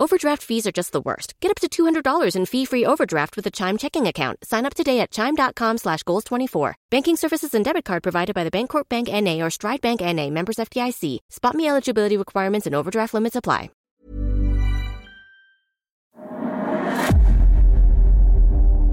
Overdraft fees are just the worst. Get up to $200 in fee-free overdraft with a Chime checking account. Sign up today at Chime.com slash Goals24. Banking services and debit card provided by the Bancorp Bank N.A. or Stride Bank N.A. Members FDIC. Spot me eligibility requirements and overdraft limits apply.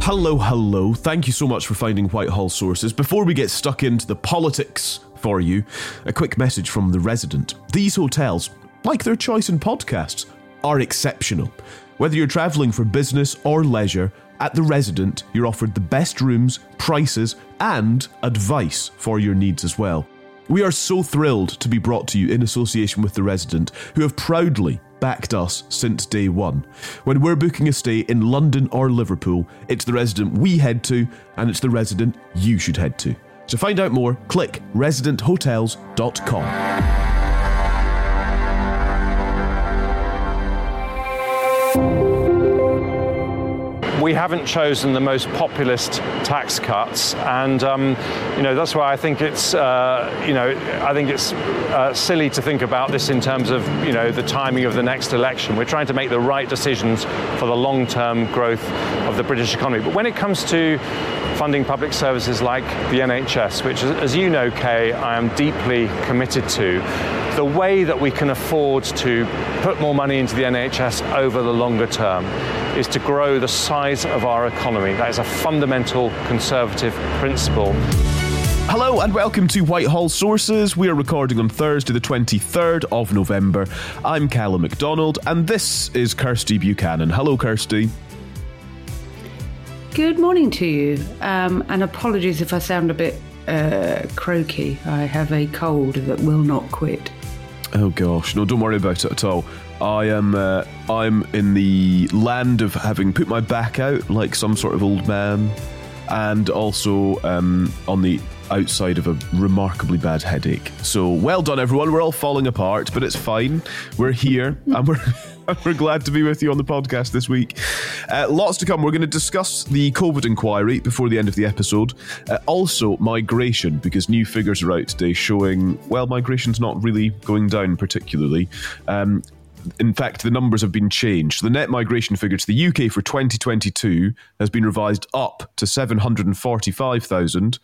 Hello, hello. Thank you so much for finding Whitehall sources. Before we get stuck into the politics for you, a quick message from the resident. These hotels, like their choice in podcasts, are exceptional. Whether you're travelling for business or leisure, at The Resident, you're offered the best rooms, prices, and advice for your needs as well. We are so thrilled to be brought to you in association with The Resident, who have proudly backed us since day one. When we're booking a stay in London or Liverpool, it's The Resident we head to, and it's The Resident you should head to. To find out more, click residenthotels.com. we haven't chosen the most populist tax cuts, and um, you know that's why I think it's uh, you know I think it's uh, silly to think about this in terms of you know the timing of the next election. We're trying to make the right decisions for the long-term growth of the British economy. But when it comes to funding public services like the NHS, which, as you know, Kay, I am deeply committed to the way that we can afford to put more money into the NHS over the longer term is to grow the size of our economy. That is a fundamental conservative principle. Hello and welcome to Whitehall Sources. We are recording on Thursday, the 23rd of November. I'm Callum McDonald and this is Kirsty Buchanan. Hello, Kirsty. Good morning to you, um, and apologies if I sound a bit uh, croaky. I have a cold that will not quit. Oh gosh, no, don't worry about it at all. I am uh, I'm in the land of having put my back out like some sort of old man, and also um, on the outside of a remarkably bad headache. So well done, everyone. We're all falling apart, but it's fine. We're here, and we're. We're glad to be with you on the podcast this week. Uh, lots to come. We're going to discuss the COVID inquiry before the end of the episode. Uh, also, migration, because new figures are out today showing, well, migration's not really going down particularly. Um, in fact, the numbers have been changed. The net migration figure to the UK for 2022 has been revised up to 745,000,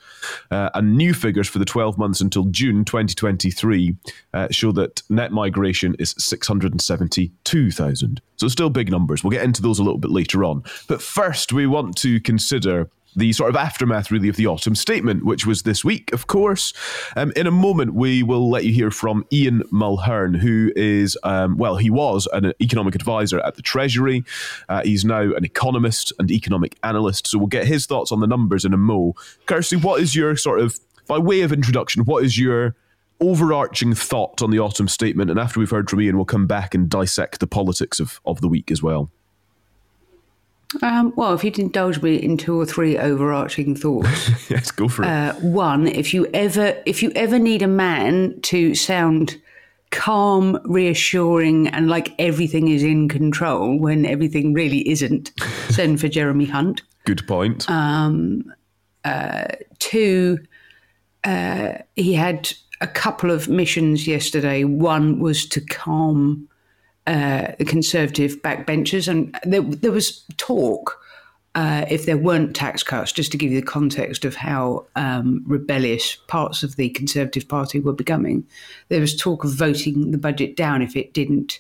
uh, and new figures for the 12 months until June 2023 uh, show that net migration is 672,000. So, still big numbers. We'll get into those a little bit later on. But first, we want to consider the sort of aftermath, really, of the autumn statement, which was this week, of course. Um, in a moment, we will let you hear from Ian Mulheirn, who is, um, well, he was an economic advisor at the Treasury. Uh, he's now an economist and economic analyst. So we'll get his thoughts on the numbers in a mo. Kirsty, what is your sort of, by way of introduction, what is your overarching thought on the autumn statement? And after we've heard from Ian, we'll come back and dissect the politics of, of the week as well. Um, well, if you'd indulge me in two or three overarching thoughts, yes, go for it. Uh, one, if you ever if you ever need a man to sound calm, reassuring, and like everything is in control when everything really isn't, send for Jeremy Hunt. Good point. Um, uh, two, uh, he had a couple of missions yesterday. One was to calm uh, the Conservative backbenchers, and there, there was talk. Uh, if there weren't tax cuts, just to give you the context of how um, rebellious parts of the Conservative Party were becoming, there was talk of voting the budget down if it didn't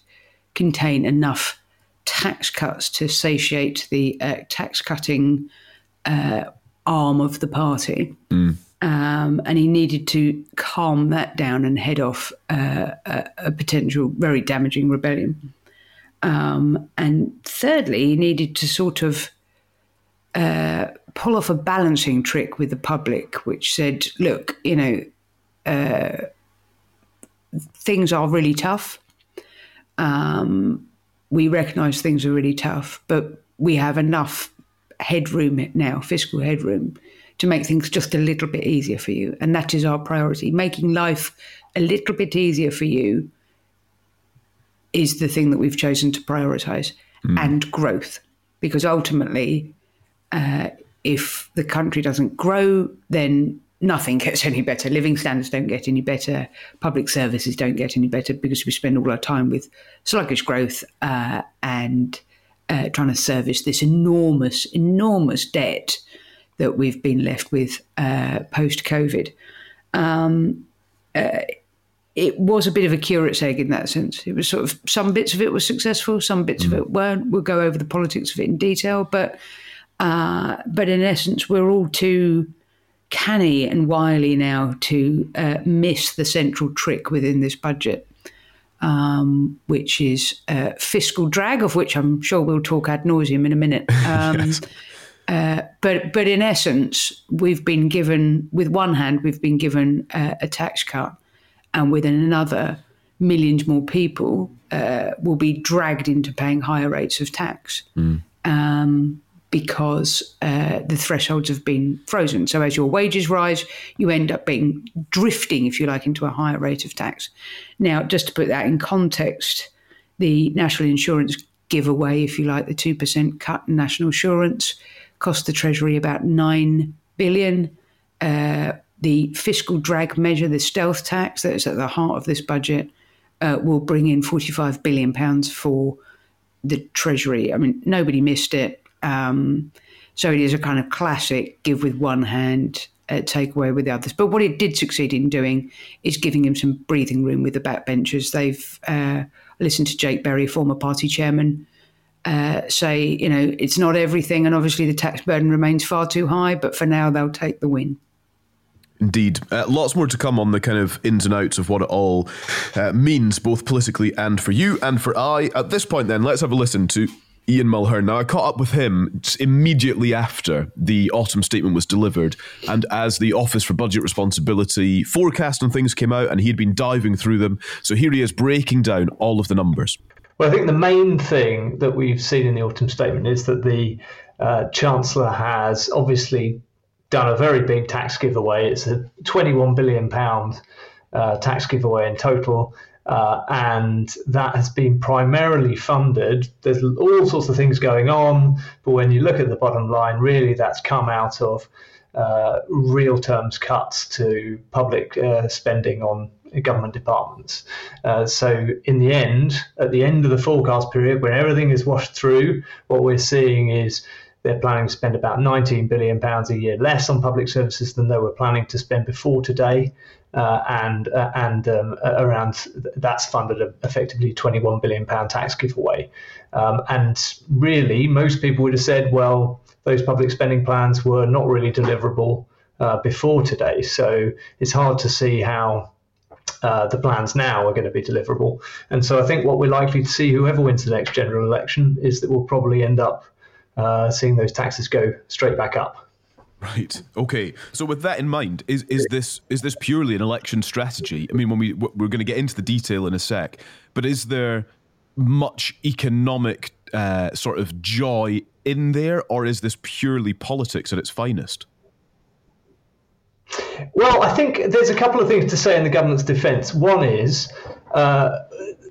contain enough tax cuts to satiate the uh, tax cutting uh, arm of the party. Mm. Um, and he needed to calm that down and head off uh, a, a, potential very damaging rebellion. Um, and thirdly, he needed to sort of uh, pull off a balancing trick with the public, which said, look, you know, uh, things are really tough. Um, we recognize things are really tough, but we have enough headroom now, fiscal headroom, to make things just a little bit easier for you. And that is our priority. Making life a little bit easier for you is the thing that we've chosen to prioritize mm. and growth. Because ultimately, uh, if the country doesn't grow, then nothing gets any better. Living standards don't get any better. Public services don't get any better because we spend all our time with sluggish growth uh, and uh, trying to service this enormous, enormous debt that we've been left with uh, post COVID. Um, uh, it was a bit of a curate's egg in that sense. It was sort of some bits of it were successful, some bits mm. of it weren't. We'll go over the politics of it in detail, but uh, but in essence, we're all too canny and wily now to uh, miss the central trick within this budget, um, which is uh, fiscal drag, of which I'm sure we'll talk ad nauseum in a minute. Um, yes. Uh, but but in essence, we've been given with one hand we've been given uh, a tax cut, and with another, millions more people uh, will be dragged into paying higher rates of tax. Mm. Um, because uh, the thresholds have been frozen. So as your wages rise, you end up being drifting, if you like, into a higher rate of tax. Now, just to put that in context, the national insurance giveaway, if you like, the two percent cut in national insurance, cost the Treasury about nine billion. Uh, the fiscal drag measure, the stealth tax that is at the heart of this budget, uh, will bring in forty-five billion pounds for the Treasury. I mean, nobody missed it um, so it is a kind of classic give with one hand, uh, take away with the others. But what it did succeed in doing is giving him some breathing room with the backbenchers. They've uh, listened to Jake Berry, former party chairman, uh, say, you know, it's not everything, and obviously the tax burden remains far too high, but for now they'll take the win. Indeed. Uh, lots more to come on the kind of ins and outs of what it all uh, means, both politically and for you and for I. At this point, then, let's have a listen to Ian Mulheirn. Now, I caught up with him immediately after the autumn statement was delivered, and as the Office for Budget Responsibility forecast and things came out, and he'd been diving through them. So here he is breaking down all of the numbers. Well, I think the main thing that we've seen in the autumn statement is that the uh, Chancellor has obviously done a very big tax giveaway. It's a £21 billion uh, tax giveaway in total. Uh, and that has been primarily funded. There's all sorts of things going on, but when you look at the bottom line, really that's come out of uh, real terms cuts to public uh, spending on government departments. Uh, so, in the end, at the end of the forecast period, when everything is washed through, what we're seeing is they're planning to spend about 19 billion pounds a year less on public services than they were planning to spend before today uh, and uh, and um, around that's funded a, effectively 21 billion pound tax giveaway. Um, and really, most people would have said, well, those public spending plans were not really deliverable uh, before today. So it's hard to see how. Uh, the plans now are going to be deliverable. And so I think what we're likely to see, whoever wins the next general election, is that we'll probably end up uh, seeing those taxes go straight back up. Right. Okay. So with that in mind, is is this is this purely an election strategy? I mean, when we we're going to get into the detail in a sec, but is there much economic uh, sort of joy in there, or is this purely politics at its finest? Well, I think there's a couple of things to say in the government's defence. One is uh,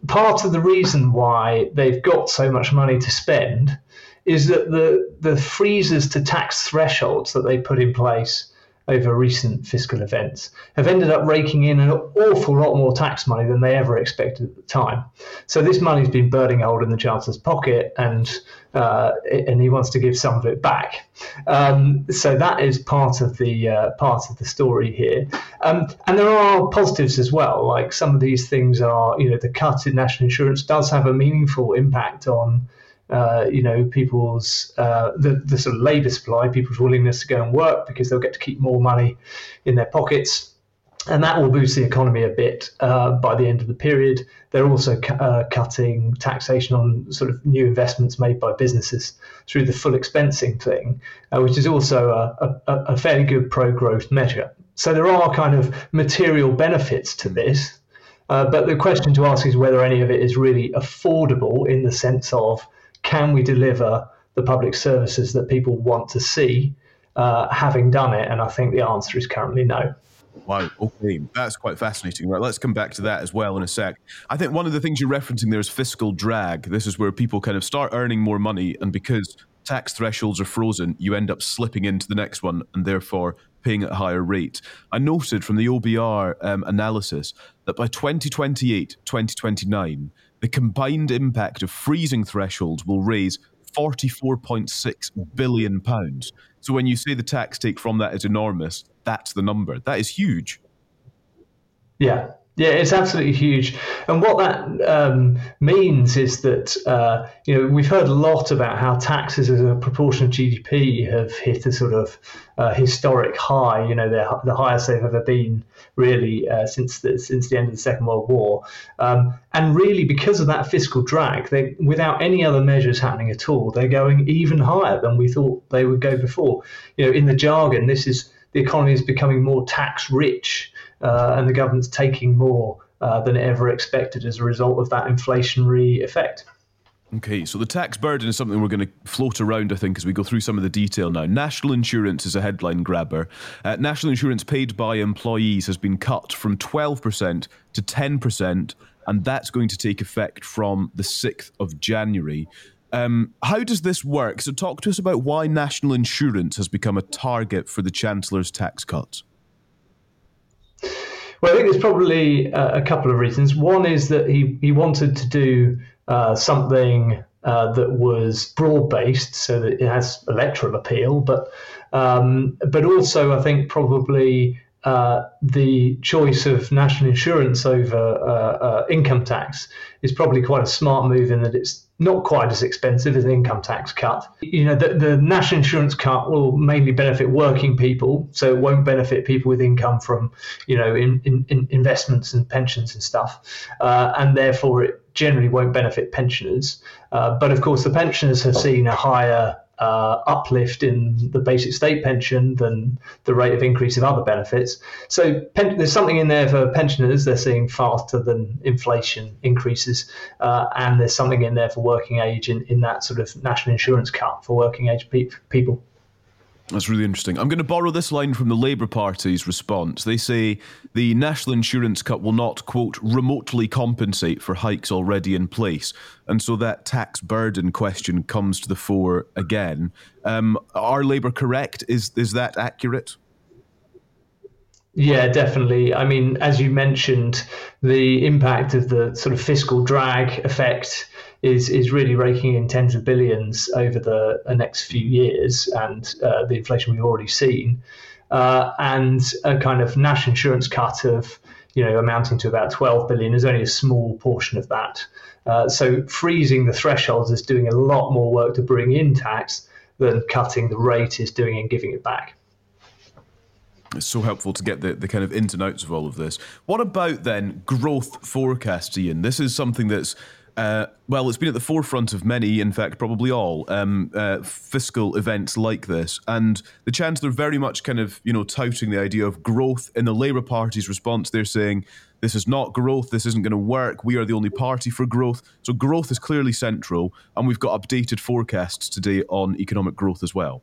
part of the reason why they've got so much money to spend is that the the freezes to tax thresholds that they put in place over recent fiscal events have ended up raking in an awful lot more tax money than they ever expected at the time. So this money's been burning a hole in the chancellor's pocket, and uh, and he wants to give some of it back. Um, so that is part of the uh, part of the story here. Um, and there are positives as well. Like some of these things are, you know, the cut in national insurance does have a meaningful impact on uh, you know, people's uh, the the sort of labour supply, people's willingness to go and work because they'll get to keep more money in their pockets, and that will boost the economy a bit uh, by the end of the period. They're also cu- uh, cutting taxation on sort of new investments made by businesses through the full expensing thing, uh, which is also a, a, a fairly good pro-growth measure. So there are kind of material benefits to this. Uh, but the question to ask is whether any of it is really affordable in the sense of can we deliver the public services that people want to see uh, having done it? And I think the answer is currently no. Wow. Okay. That's quite fascinating. Right. Let's come back to that as well in a sec. I think one of the things you're referencing there is fiscal drag. This is where people kind of start earning more money, and because tax thresholds are frozen, you end up slipping into the next one, and therefore paying at a higher rate. I noted from the OBR um, analysis that by 2028, 2029, the combined impact of freezing thresholds will raise 44.6 billion pounds. So when you say the tax take from that is enormous, that's the number. That is huge. Yeah, yeah, it's absolutely huge. And what that um, means is that, uh, you know, we've heard a lot about how taxes as a proportion of GDP have hit a sort of uh, historic high. You know, they're the highest they've ever been, really, uh, since the, since the end of the Second World War. Um, and really, because of that fiscal drag, they, without any other measures happening at all, they're going even higher than we thought they would go before. You know, in the jargon, this is the economy is becoming more tax rich uh, and the government's taking more uh, than ever expected as a result of that inflationary effect. Okay, so the tax burden is something we're going to float around, I think, as we go through some of the detail now. National insurance is a headline grabber. Uh, national insurance paid by employees has been cut from 12% to 10%, and that's going to take effect from the 6th of January. Um, how does this work? So, talk to us about why national insurance has become a target for the Chancellor's tax cuts. Well, I think there's probably uh, a couple of reasons. One is that he, he wanted to do uh, something uh, that was broad based, so that it has electoral appeal, but um, but also I think probably uh, the choice of national insurance over uh, uh, income tax is probably quite a smart move in that it's not quite as expensive as an income tax cut. You know, the, the national insurance cut will mainly benefit working people, so it won't benefit people with income from, you know, in, in, in investments and pensions and stuff, uh, and therefore it generally won't benefit pensioners. Uh, but of course, the pensioners have seen a higher uh, uplift in the basic state pension than the rate of increase of other benefits. So pen- there's something in there for pensioners. They're seeing faster than inflation increases, uh, and there's something in there for working age in, in that sort of national insurance cut for working age pe- people. That's really interesting. I'm going to borrow this line from the Labour Party's response. They say the national insurance cut will not, quote, remotely compensate for hikes already in place. And so that tax burden question comes to the fore again. Um, are Labour correct? Is, is that accurate? Yeah, definitely. I mean, as you mentioned, the impact of the sort of fiscal drag effect is is really raking in tens of billions over the, the next few years, and uh, the inflation we've already seen, uh, and a kind of national insurance cut of you know amounting to about 12 billion is only a small portion of that. Uh, so freezing the thresholds is doing a lot more work to bring in tax than cutting the rate is doing and giving it back. It's so helpful to get the, the kind of ins and outs of all of this. What about then growth forecasts, Ian? This is something that's uh, well, it's been at the forefront of many, in fact, probably all um, uh, fiscal events like this, and the chancellor very much kind of you know touting the idea of growth. In the Labour Party's response, they're saying this is not growth. This isn't going to work. We are the only party for growth. So growth is clearly central, and we've got updated forecasts today on economic growth as well.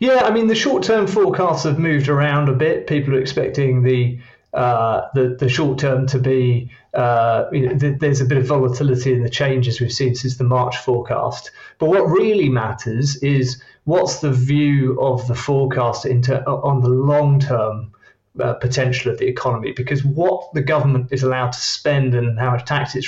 Yeah, I mean the short-term forecasts have moved around a bit. People are expecting the uh, the, the short term to be uh, you know, th- there's a bit of volatility in the changes we've seen since the March forecast. But what really matters is what's the view of the forecast into, on the long term uh, potential of the economy because what the government is allowed to spend and how much tax it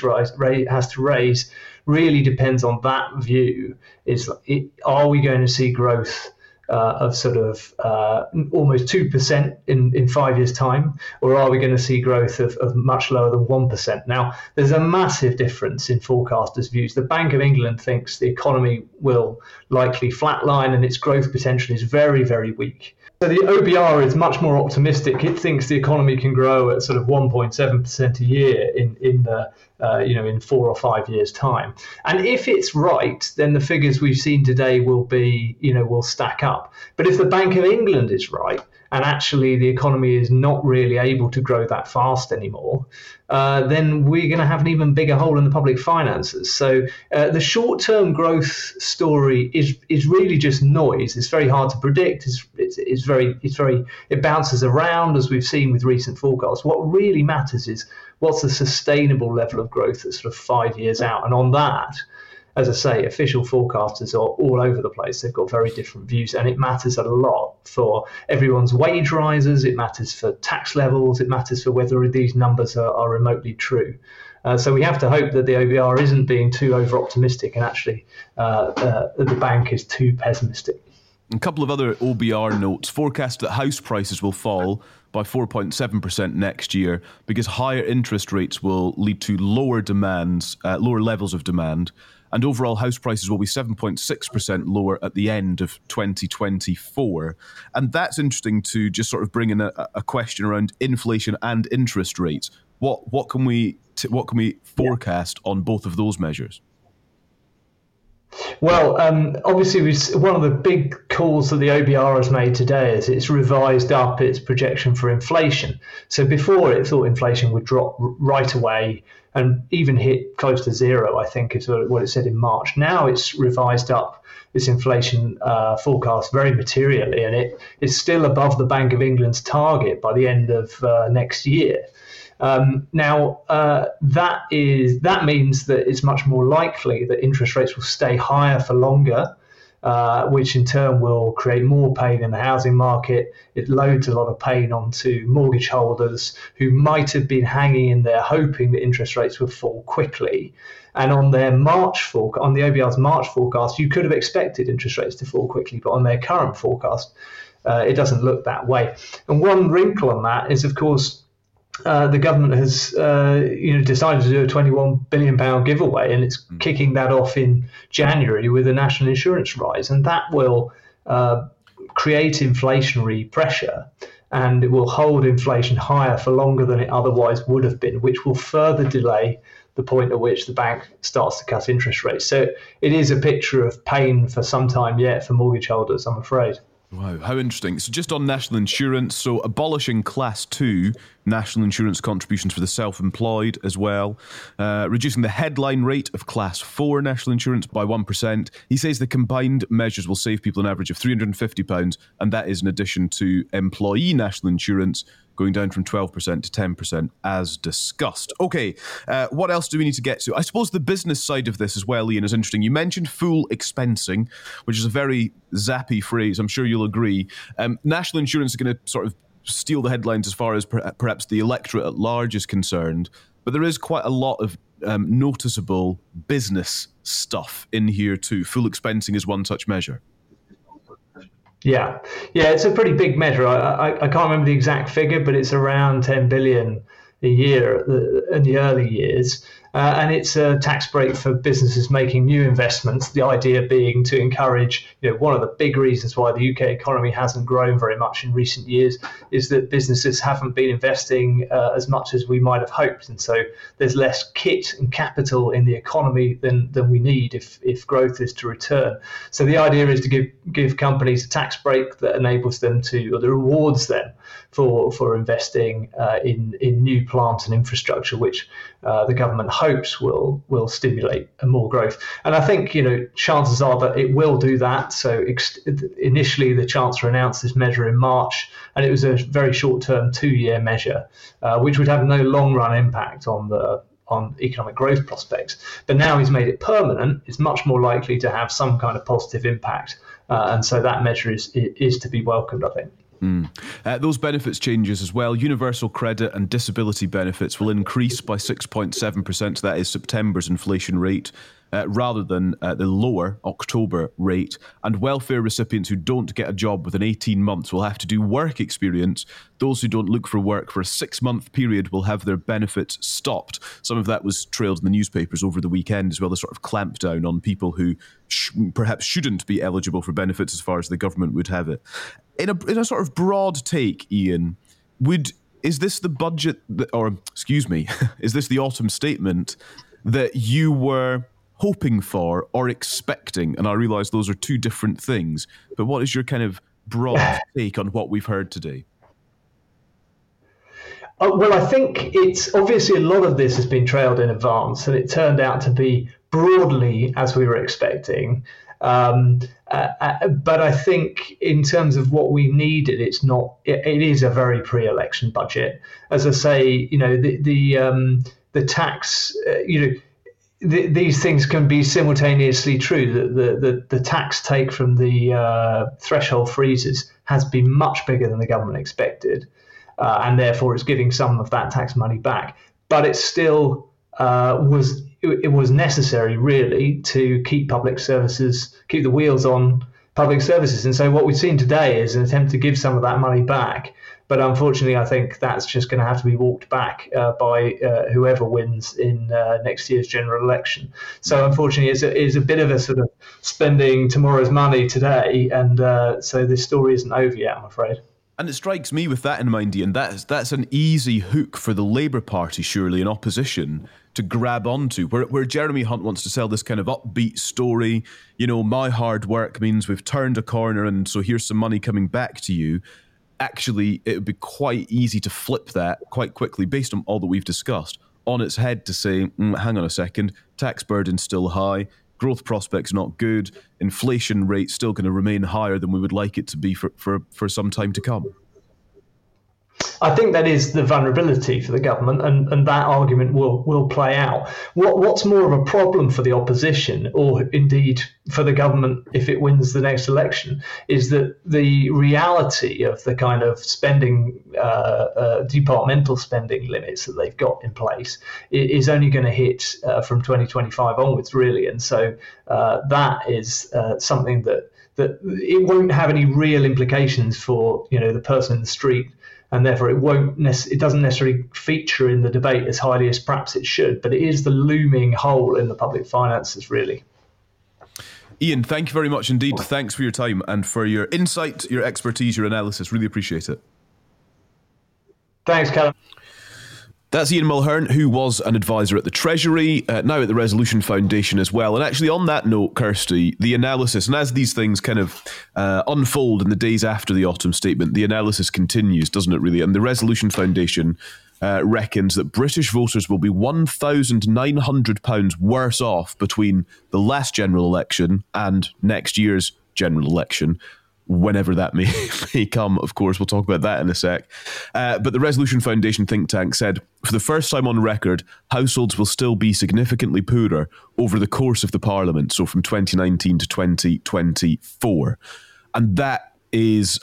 has to raise really depends on that view. Is it, are we going to see growth uh, of sort of uh, almost 2% in, in five years' time, or are we going to see growth of, of much lower than 1%? Now, there's a massive difference in forecasters' views. The Bank of England thinks the economy will likely flatline and its growth potential is very, very weak. So the OBR is much more optimistic. It thinks the economy can grow at sort of 1.7% a year in, in the uh, you know in four or five years time. And if it's right, then the figures we've seen today will be you know will stack up. But if the Bank of England is right, and actually the economy is not really able to grow that fast anymore, uh, then we're going to have an even bigger hole in the public finances. So uh, the short-term growth story is is really just noise. It's very hard to predict. It's, it's, it's very it's very it bounces around as we've seen with recent forecasts. What really matters is what's the sustainable level of growth that's sort of five years out, and on that. As I say, official forecasters are all over the place. They've got very different views, and it matters a lot for everyone's wage rises. It matters for tax levels. It matters for whether these numbers are, are remotely true. Uh, so we have to hope that the OBR isn't being too over optimistic and actually uh, uh, the bank is too pessimistic. A couple of other OBR notes forecast that house prices will fall by 4.7% next year because higher interest rates will lead to lower demands, uh, lower levels of demand, and overall house prices will be 7.6% lower at the end of 2024. And that's interesting to just sort of bring in a, a question around inflation and interest rates. What what can we t- what can we forecast on both of those measures? Well, um, obviously, one of the big calls that the OBR has made today is it's revised up its projection for inflation. So before it thought inflation would drop right away and even hit close to zero, I think is what it said in March. Now it's revised up its inflation uh, forecast very materially, and it is still above the Bank of England's target by the end of uh, next year. Um, now, uh, that is that means that it's much more likely that interest rates will stay higher for longer, uh, which in turn will create more pain in the housing market. It loads a lot of pain onto mortgage holders who might have been hanging in there hoping that interest rates would fall quickly. And on their March forecast, on the OBR's March forecast, you could have expected interest rates to fall quickly, but on their current forecast, uh, it doesn't look that way. And one wrinkle on that is, of course, uh, the government has uh, you know decided to do a 21 billion pound giveaway, and it's mm. kicking that off in January with a national insurance rise, and that will uh, create inflationary pressure, and it will hold inflation higher for longer than it otherwise would have been, which will further delay the point at which the bank starts to cut interest rates. So it is a picture of pain for some time yet for mortgage holders, I'm afraid. Wow, how interesting. So, just on national insurance, so abolishing class two national insurance contributions for the self employed as well, uh, reducing the headline rate of class four national insurance by 1%. He says the combined measures will save people an average of £350, and that is in addition to employee national insurance, going down from 12% to 10% as discussed. Okay, uh, what else do we need to get to? I suppose the business side of this as well, Ian, is interesting. You mentioned full expensing, which is a very zappy phrase. I'm sure you'll agree. Um, national insurance is going to sort of steal the headlines as far as per- perhaps the electorate at large is concerned. But there is quite a lot of um, noticeable business stuff in here too. Full expensing is one such measure. Yeah, yeah, it's a pretty big measure. I, I, I, can't remember the exact figure, but it's around 10 billion a year in the early years. Uh, and it's a tax break for businesses making new investments. The idea being to encourage, you know, one of the big reasons why the UK economy hasn't grown very much in recent years is that businesses haven't been investing uh, as much as we might have hoped, and so there's less kit and capital in the economy than than we need if if growth is to return. So the idea is to give give companies a tax break that enables them to, or that rewards them for for investing uh, in in new plants and infrastructure, which uh, the government hopes will will stimulate more growth. And I think you know chances are that it will do that. So ex- initially, the chancellor announced this measure in March, and it was a very short-term two-year measure, uh, which would have no long-run impact on the on economic growth prospects. But now he's made it permanent. It's much more likely to have some kind of positive impact, uh, and so that measure is is to be welcomed. I think. Mm. Uh, those benefits changes as well. Universal credit and disability benefits will increase by 6.7%. So that is September's inflation rate uh, rather than uh, the lower October rate. And welfare recipients who don't get a job within 18 months will have to do work experience. Those who don't look for work for a six month period will have their benefits stopped. Some of that was trailed in the newspapers over the weekend as well, the sort of clampdown on people who sh- perhaps shouldn't be eligible for benefits as far as the government would have it. In a, in a sort of broad take, Ian, would is this the budget that, or excuse me, is this the autumn statement that you were hoping for or expecting? And I realize those are two different things. But what is your kind of broad take on what we've heard today? Uh, well, I think it's obviously a lot of this has been trailed in advance, and it turned out to be broadly as we were expecting. Um, uh, uh, but I think in terms of what we needed, it's not. it, it is a very pre-election budget. As I say, you know, the the um, the tax, uh, you know th- these things can be simultaneously true. The, the, the, the tax take from the uh, threshold freezes has been much bigger than the government expected, uh, and therefore it's giving some of that tax money back. But it still uh, was it, was necessary really to keep public services, keep the wheels on public services. And so what we've seen today is an attempt to give some of that money back. But unfortunately, I think that's just going to have to be walked back uh, by uh, whoever wins in uh, next year's general election. So unfortunately, it's a, it's a bit of a sort of spending tomorrow's money today. And uh, so this story isn't over yet, I'm afraid. And it strikes me with that in mind, Ian, that's, that's an easy hook for the Labour Party, surely, in opposition to grab onto. Where, where Jeremy Hunt wants to sell this kind of upbeat story, you know, my hard work means we've turned a corner and so here's some money coming back to you. Actually, it would be quite easy to flip that quite quickly based on all that we've discussed on its head to say, mm, hang on a second, tax burden's still high, growth prospects not good, inflation rate still going to remain higher than we would like it to be for, for, for some time to come. I think that is the vulnerability for the government, and, and that argument will will play out. What what's more of a problem for the opposition, or indeed for the government if it wins the next election, is that the reality of the kind of spending, uh, uh, departmental spending limits that they've got in place is only going to hit uh, from 2025 onwards, really, and so uh, that is uh, something that that it won't have any real implications for you know the person in the street and therefore it won't it doesn't necessarily feature in the debate as highly as perhaps it should. But it is the looming hole in the public finances, really. Ian, thank you very much indeed. Thanks for your time and for your insight, your expertise, your analysis. Really appreciate it. Thanks, Callum. That's Ian Mulheirn, who was an advisor at the Treasury, uh, now at the Resolution Foundation as well. And actually, on that note, Kirsty, the analysis, and as these things kind of uh, unfold in the days after the autumn statement, the analysis continues, doesn't it, really? And the Resolution Foundation uh, reckons that British voters will be £1,900 worse off between the last general election and next year's general election whenever that may, may come. Of course, we'll talk about that in a sec. Uh, but the Resolution Foundation think tank said for the first time on record, households will still be significantly poorer over the course of the Parliament, so from 2019 to 2024. And that is.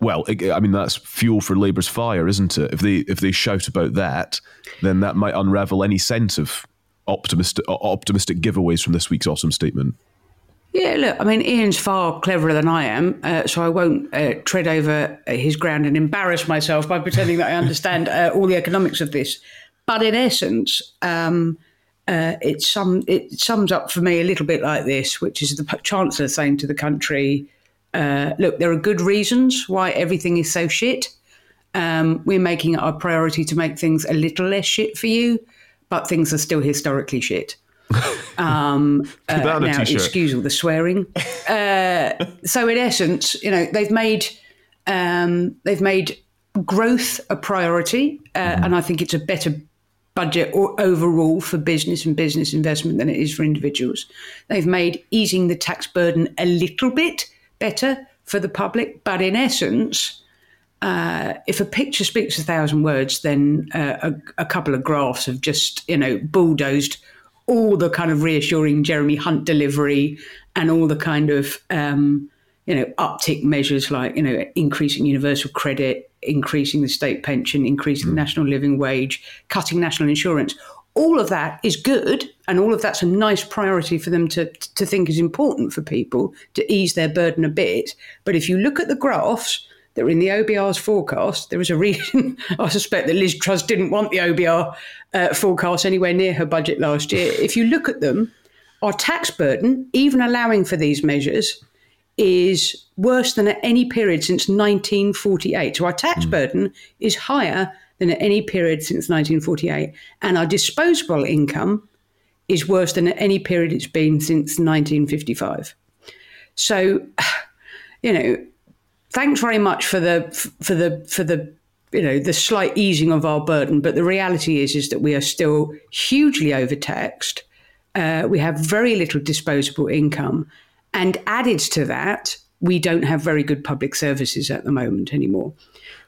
Well, I mean that's fuel for Labour's fire, isn't it? If they if they shout about that, then that might unravel any sense of optimistic optimistic giveaways from this week's autumn statement. Yeah, look, I mean, Ian's far cleverer than I am, uh, so I won't uh, tread over uh, his ground and embarrass myself by pretending that I understand uh, all the economics of this. But in essence, um, uh, it, sum, it sums up for me a little bit like this, which is the Chancellor saying to the country, uh, look, there are good reasons why everything is so shit. Um, we're making it our priority to make things a little less shit for you, but things are still historically shit. Um, uh, now, excuse all the swearing. Uh, so, in essence, you know, they've made um, they've made growth a priority, uh, mm. and I think it's a better budget or overall for business and business investment than it is for individuals. They've made easing the tax burden a little bit better for the public, but in essence. Uh, if a picture speaks a thousand words, then uh, a, a, couple of graphs have just, you know, bulldozed all the kind of reassuring Jeremy Hunt delivery and all the kind of um, you know uptick measures like you know increasing universal credit, increasing the state pension, increasing mm. the national living wage, cutting national insurance. All of that is good, and all of that's a nice priority for them to to think is important for people to ease their burden a bit. But if you look at the graphs, that were in the OBR's forecast. There was a reason I suspect that Liz Truss didn't want the OBR uh, forecast anywhere near her budget last year. If you look at them, our tax burden, even allowing for these measures, is worse than at any period since 1948. So our tax mm. burden is higher than at any period since 1948. And our disposable income is worse than at any period it's been since 1955. So, you know, thanks very much for the for the for the you know the slight easing of our burden but the reality is is that we are still hugely overtaxed. Uh, we have very little disposable income. And added to that we don't have very good public services at the moment anymore.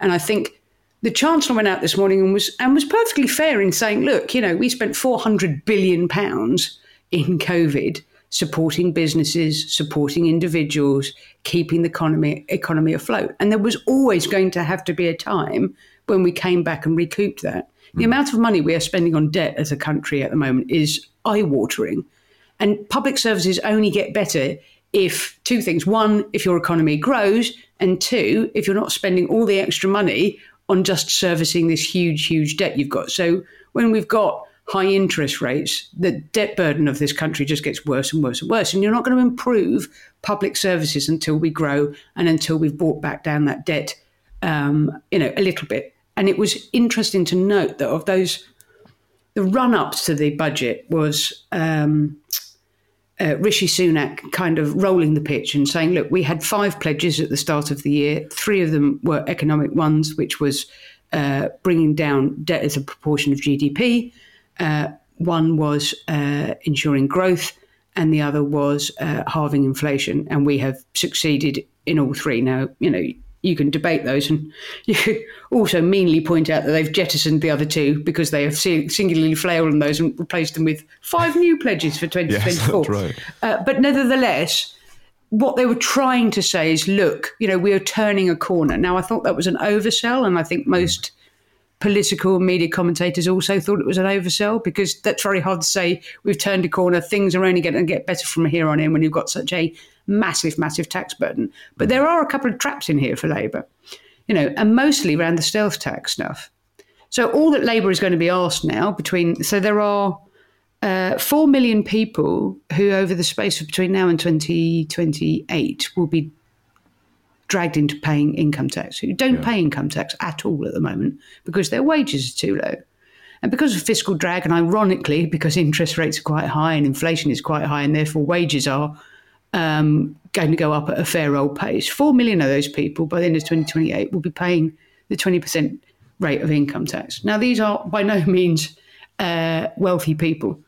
And i think the chancellor went out this morning and was and was perfectly fair in saying look you know we spent 400 billion pounds in COVID supporting businesses, supporting individuals, keeping the economy economy afloat. And there was always going to have to be a time when we came back and recouped that. The mm. amount of money we are spending on debt as a country at the moment is eye-watering. And public services only get better if two things. One, if your economy grows, and two, if you're not spending all the extra money on just servicing this huge, huge debt you've got. So when we've got high interest rates, the debt burden of this country just gets worse and worse and worse. And you're not going to improve public services until we grow and until we've brought back down that debt, um, you know, a little bit. And it was interesting to note that of those, the run ups to the budget was um, uh, Rishi Sunak kind of rolling the pitch and saying, look, we had five pledges at the start of the year. Three of them were economic ones, which was uh, bringing down debt as a proportion of GDP. Uh, one was uh, ensuring growth, and the other was uh, halving inflation. And we have succeeded in all three. Now, you know, you can debate those, and you could also meanly point out that they've jettisoned the other two because they have singularly flailed on those and replaced them with five new pledges for 2024. Yes, right. uh, but nevertheless, what they were trying to say is, look, you know, we are turning a corner. Now, I thought that was an oversell, and I think most political media commentators also thought it was an oversell because that's very hard to say. We've turned a corner. Things are only going to get better from here on in when you've got such a massive, massive tax burden. But there are a couple of traps in here for Labour, you know, and mostly around the stealth tax stuff. So all that Labour is going to be asked now between so there are uh, four million people who, over the space of between now and 2028, will be dragged into paying income tax, who don't yeah. pay income tax at all at the moment because their wages are too low. And because of fiscal drag, and ironically, because interest rates are quite high and inflation is quite high, and therefore wages are um, going to go up at a fair old pace, four million of those people by the end of 2028 will be paying the 20% rate of income tax. Now, these are by no means uh, wealthy people.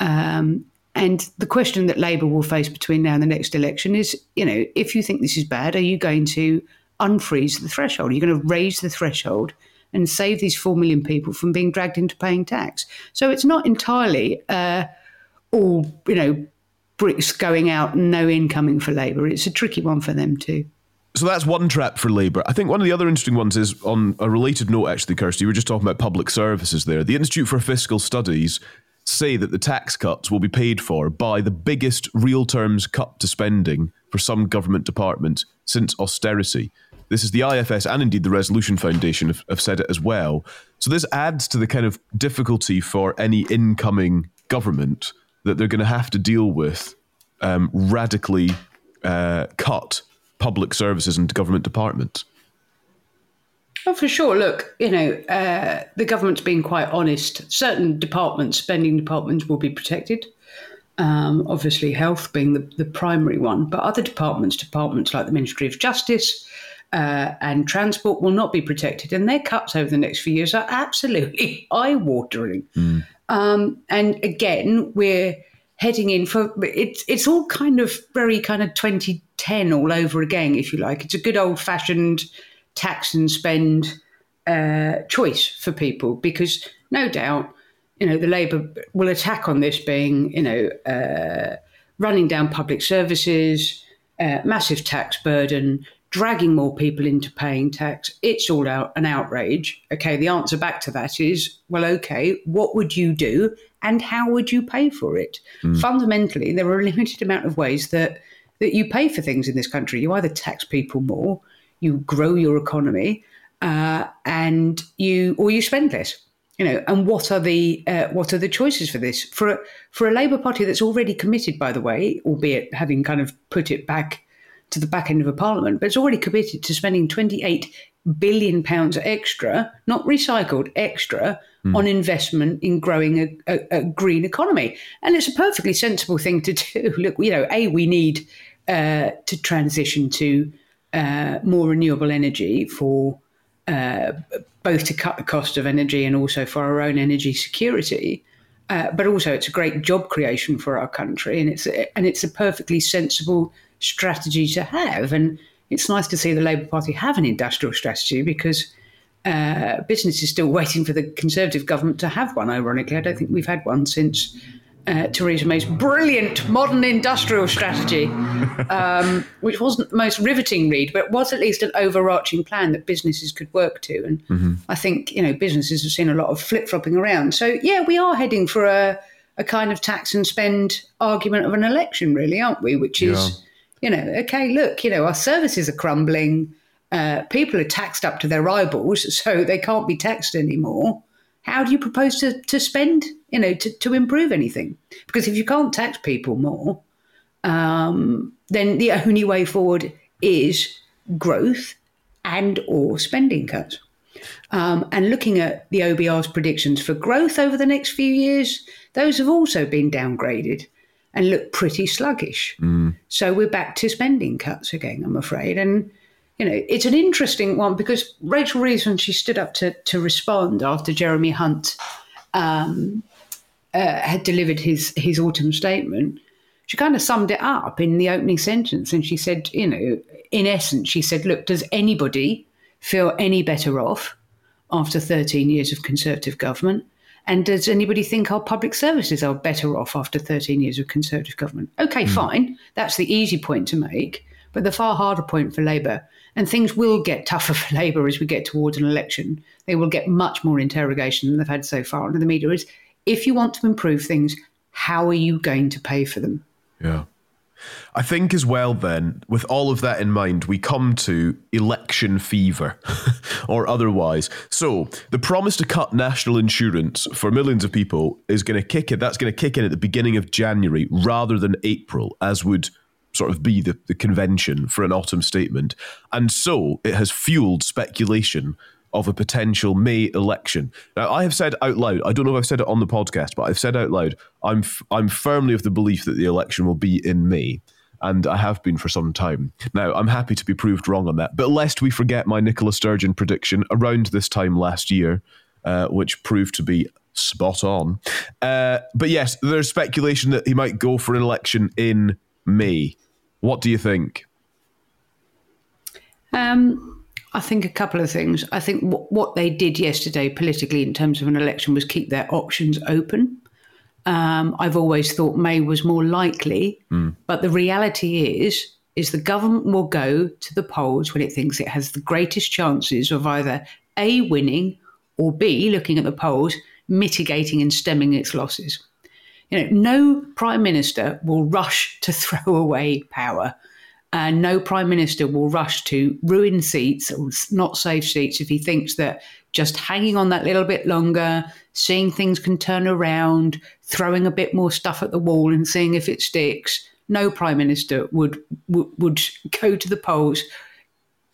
Um, and the question that Labour will face between now and the next election is, you know, if you think this is bad, are you going to unfreeze the threshold? Are you going to raise the threshold and save these 4 million people from being dragged into paying tax? So it's not entirely uh, all, you know, bricks going out and no incoming for Labour. It's a tricky one for them too. So that's one trap for Labour. I think one of the other interesting ones is on a related note, actually, Kirsty, you were just talking about public services there. The Institute for Fiscal Studies say that the tax cuts will be paid for by the biggest real terms cut to spending for some government departments since austerity. This is the IFS and indeed the Resolution Foundation have, have said it as well. So this adds to the kind of difficulty for any incoming government that they're going to have to deal with um, radically uh, cut public services and government departments. Oh, for sure. Look, you know, uh, the government's been quite honest. Certain departments, spending departments, will be protected. Um, obviously, health being the, the primary one, but other departments, departments like the Ministry of Justice uh, and Transport, will not be protected. And their cuts over the next few years are absolutely eye watering. Mm. Um, and again, we're heading in for it's it's all kind of very kind of 2010 all over again, if you like. It's a good old fashioned tax and spend uh, choice for people because no doubt, you know, the Labour will attack on this being, you know, uh, running down public services, uh, massive tax burden, dragging more people into paying tax. It's all out an outrage. Okay, the answer back to that is, well, okay, what would you do and how would you pay for it? Mm. Fundamentally, there are a limited amount of ways that that you pay for things in this country. You either tax people more you grow your economy, uh, and you or you spend less. You know, and what are the uh, what are the choices for this for a, for a Labour Party that's already committed, by the way, albeit having kind of put it back to the back end of a parliament, but it's already committed to spending 28 billion pounds extra, not recycled, extra mm. on investment in growing a, a, a, green economy. And it's a perfectly sensible thing to do. Look, you know, a we need uh, to transition to uh, more renewable energy for uh, both to cut the cost of energy and also for our own energy security. Uh, but also, it's a great job creation for our country, and it's a, and it's a perfectly sensible strategy to have. And it's nice to see the Labour Party have an industrial strategy because uh, business is still waiting for the Conservative government to have one. Ironically, I don't think we've had one since uh, Theresa May's brilliant modern industrial strategy, um, which wasn't the most riveting read, but was at least an overarching plan that businesses could work to. And mm-hmm. I think you know businesses have seen a lot of flip flopping around. So yeah, we are heading for a a kind of tax and spend argument of an election, really, aren't we? Which is, yeah. you know, okay, look, you know, our services are crumbling. Uh, people are taxed up to their eyeballs, so they can't be taxed anymore. How do you propose to, to spend, you know, to, to improve anything? Because if you can't tax people more, um, then the only way forward is growth and or spending cuts. Um, and looking at the OBR's predictions for growth over the next few years, those have also been downgraded and look pretty sluggish. Mm. So we're back to spending cuts again, I'm afraid. And, you know, it's an interesting one because Rachel Reeves, when she stood up to, to respond after Jeremy Hunt um, uh, had delivered his, his autumn statement, she kind of summed it up in the opening sentence. And she said, you know, in essence, she said, look, does anybody feel any better off after 13 years of Conservative government? And does anybody think our public services are better off after 13 years of Conservative government? Okay, mm. fine. That's the easy point to make. But the far harder point for Labour, and things will get tougher for Labour as we get towards an election, they will get much more interrogation than they've had so far under the media, is if you want to improve things, how are you going to pay for them? Yeah. I think as well, then, with all of that in mind, we come to election fever or otherwise. So, the promise to cut national insurance for millions of people is going to kick in. That's going to kick in at the beginning of January rather than April, as would sort of be the, the convention for an autumn statement. And so, it has fueled speculation of a potential May election. Now, I have said out loud, I don't know if I've said it on the podcast, but I've said out loud, I'm f- I'm firmly of the belief that the election will be in May. And I have been for some time. Now, I'm happy to be proved wrong on that. But lest we forget my Nicola Sturgeon prediction around this time last year, uh, which proved to be spot on. Uh, but yes, there's speculation that he might go for an election in May. What do you think? Um, I think a couple of things. I think w- what they did yesterday politically in terms of an election was keep their options open. Um, I've always thought May was more likely, mm. but the reality is is the government will go to the polls when it thinks it has the greatest chances of either a winning or b looking at the polls mitigating and stemming its losses. You know, no prime minister will rush to throw away power and no prime minister will rush to ruin seats or not save seats if he thinks that just hanging on that little bit longer, seeing things can turn around, throwing a bit more stuff at the wall and seeing if it sticks. No prime minister would would, go to the polls,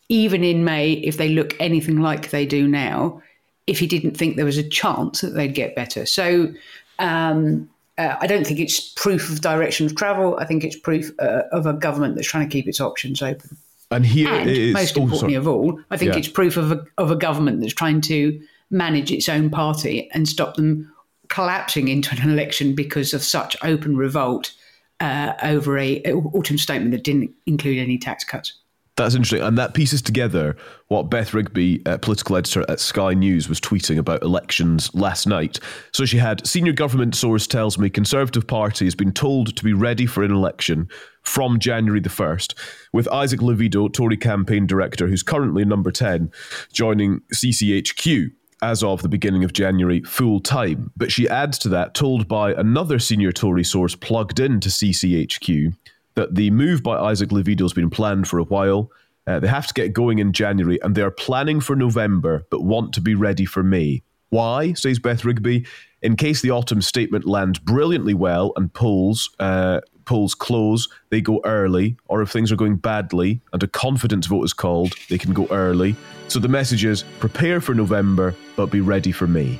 even in May, if they look anything like they do now, if he didn't think there was a chance that they'd get better. So um, uh, I don't think it's proof of direction of travel. I think it's proof uh, of a government that's trying to keep its options open. And here and is, most oh, importantly of all, I think yeah. it's proof of a, of a government that's trying to manage its own party and stop them collapsing into an election because of such open revolt uh, over a autumn statement that didn't include any tax cuts. That's interesting. And that pieces together what Beth Rigby, uh, political editor at Sky News, was tweeting about elections last night. So she had senior government source tells me Conservative Party has been told to be ready for an election from January the 1st, with Isaac Levido, Tory campaign director, who's currently number 10, joining CCHQ as of the beginning of January full time. But she adds to that, told by another senior Tory source plugged into CCHQ, that the move by Isaac Levido has been planned for a while. Uh, they have to get going in January, and they are planning for November, but want to be ready for May. Why, says Beth Rigby, in case the autumn statement lands brilliantly well and polls uh, polls close, they go early, or if things are going badly and a confidence vote is called, they can go early. So the message is prepare for November, but be ready for May.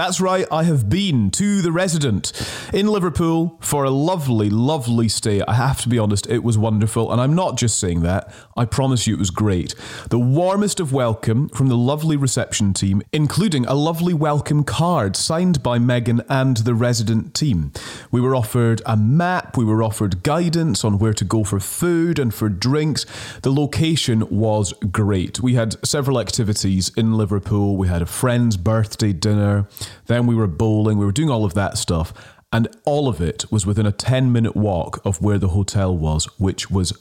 That's right, I have been to the resident in Liverpool for a lovely, lovely stay. I have to be honest, it was wonderful. And I'm not just saying that, I promise you it was great. The warmest of welcome from the lovely reception team, including a lovely welcome card signed by Megan and the resident team. We were offered a map, we were offered guidance on where to go for food and for drinks. The location was great. We had several activities in Liverpool. We had a friend's birthday dinner. Then we were bowling, we were doing all of that stuff. And all of it was within a 10 minute walk of where the hotel was, which was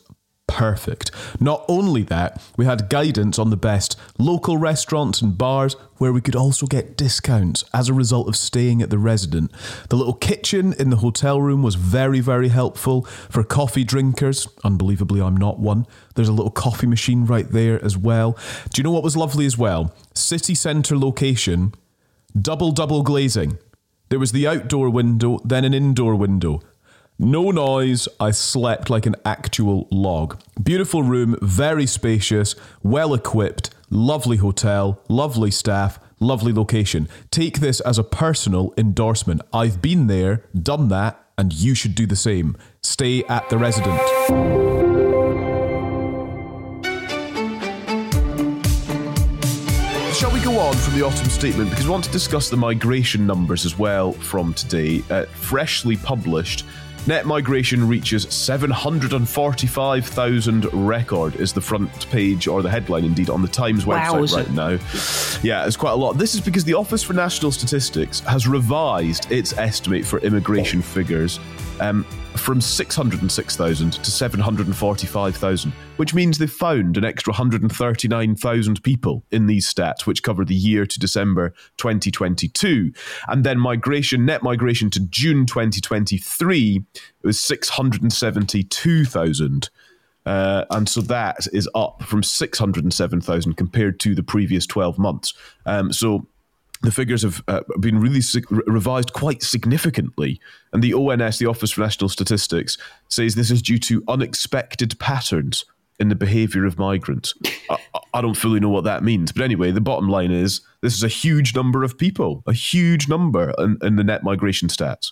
perfect. Not only that, we had guidance on the best local restaurants and bars where we could also get discounts as a result of staying at the resident. The little kitchen in the hotel room was very, very helpful for coffee drinkers. Unbelievably, I'm not one. There's a little coffee machine right there as well. Do you know what was lovely as well? City centre location double double glazing. There was the outdoor window, then an indoor window. No noise, I slept like an actual log. Beautiful room, very spacious, well equipped, lovely hotel, lovely staff, lovely location. Take this as a personal endorsement. I've been there, done that, and you should do the same. Stay at the resident. On from the autumn statement? Because we want to discuss the migration numbers as well from today. Uh, freshly published, net migration reaches 745,000 record, is the front page or the headline indeed on the Times website Wowza. right now. Yeah, it's quite a lot. This is because the Office for National Statistics has revised its estimate for immigration figures um, from 606,000 to 745,000, which means they've found an extra 139,000 people in these stats, which cover the year to December 2022. And then migration, net migration to June 2023 was 672,000. Uh, and so that is up from 607,000 compared to the previous 12 months. Um, so the figures have uh, been really sig- revised quite significantly. And the ONS, the Office for National Statistics, says this is due to unexpected patterns in the behavior of migrants. I, I don't fully know what that means. But anyway, the bottom line is this is a huge number of people, a huge number in, in the net migration stats.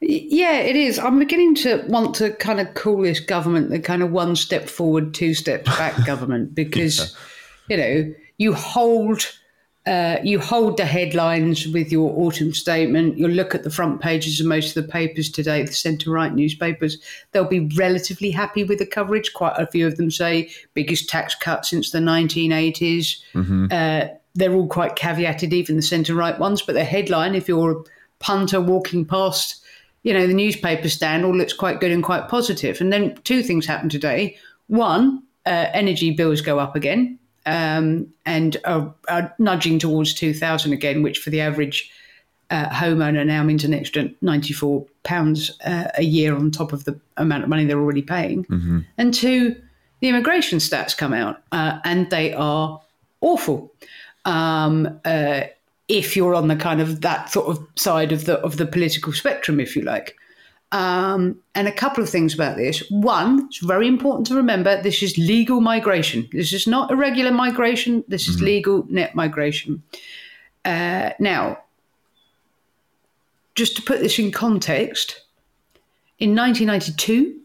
Yeah, it is. I'm beginning to want to kind of call this government the kind of one step forward, two steps back government because, you know, you hold. Uh, you hold the headlines with your autumn statement. You'll look at the front pages of most of the papers today, the centre right newspapers. They'll be relatively happy with the coverage. Quite a few of them say biggest tax cut since the 1980s. Uh, they're all quite caveated, even the centre right ones. But the headline, if you're a punter walking past you know, the newspaper stand all looks quite good and quite positive. And then two things happen today. One, uh, energy bills go up again um, and are, are nudging towards 2000 again, which for the average uh, homeowner now means an extra £94 uh, a year on top of the amount of money they're already paying. And two, the immigration stats come out uh, and they are awful. Um, uh, if you're on the kind of that sort of side of the of the political spectrum, if you like. Um, and a couple of things about this. One, it's very important to remember this is legal migration. This is not irregular migration. This is legal net migration. Uh, now, just to put this in context, in 1992,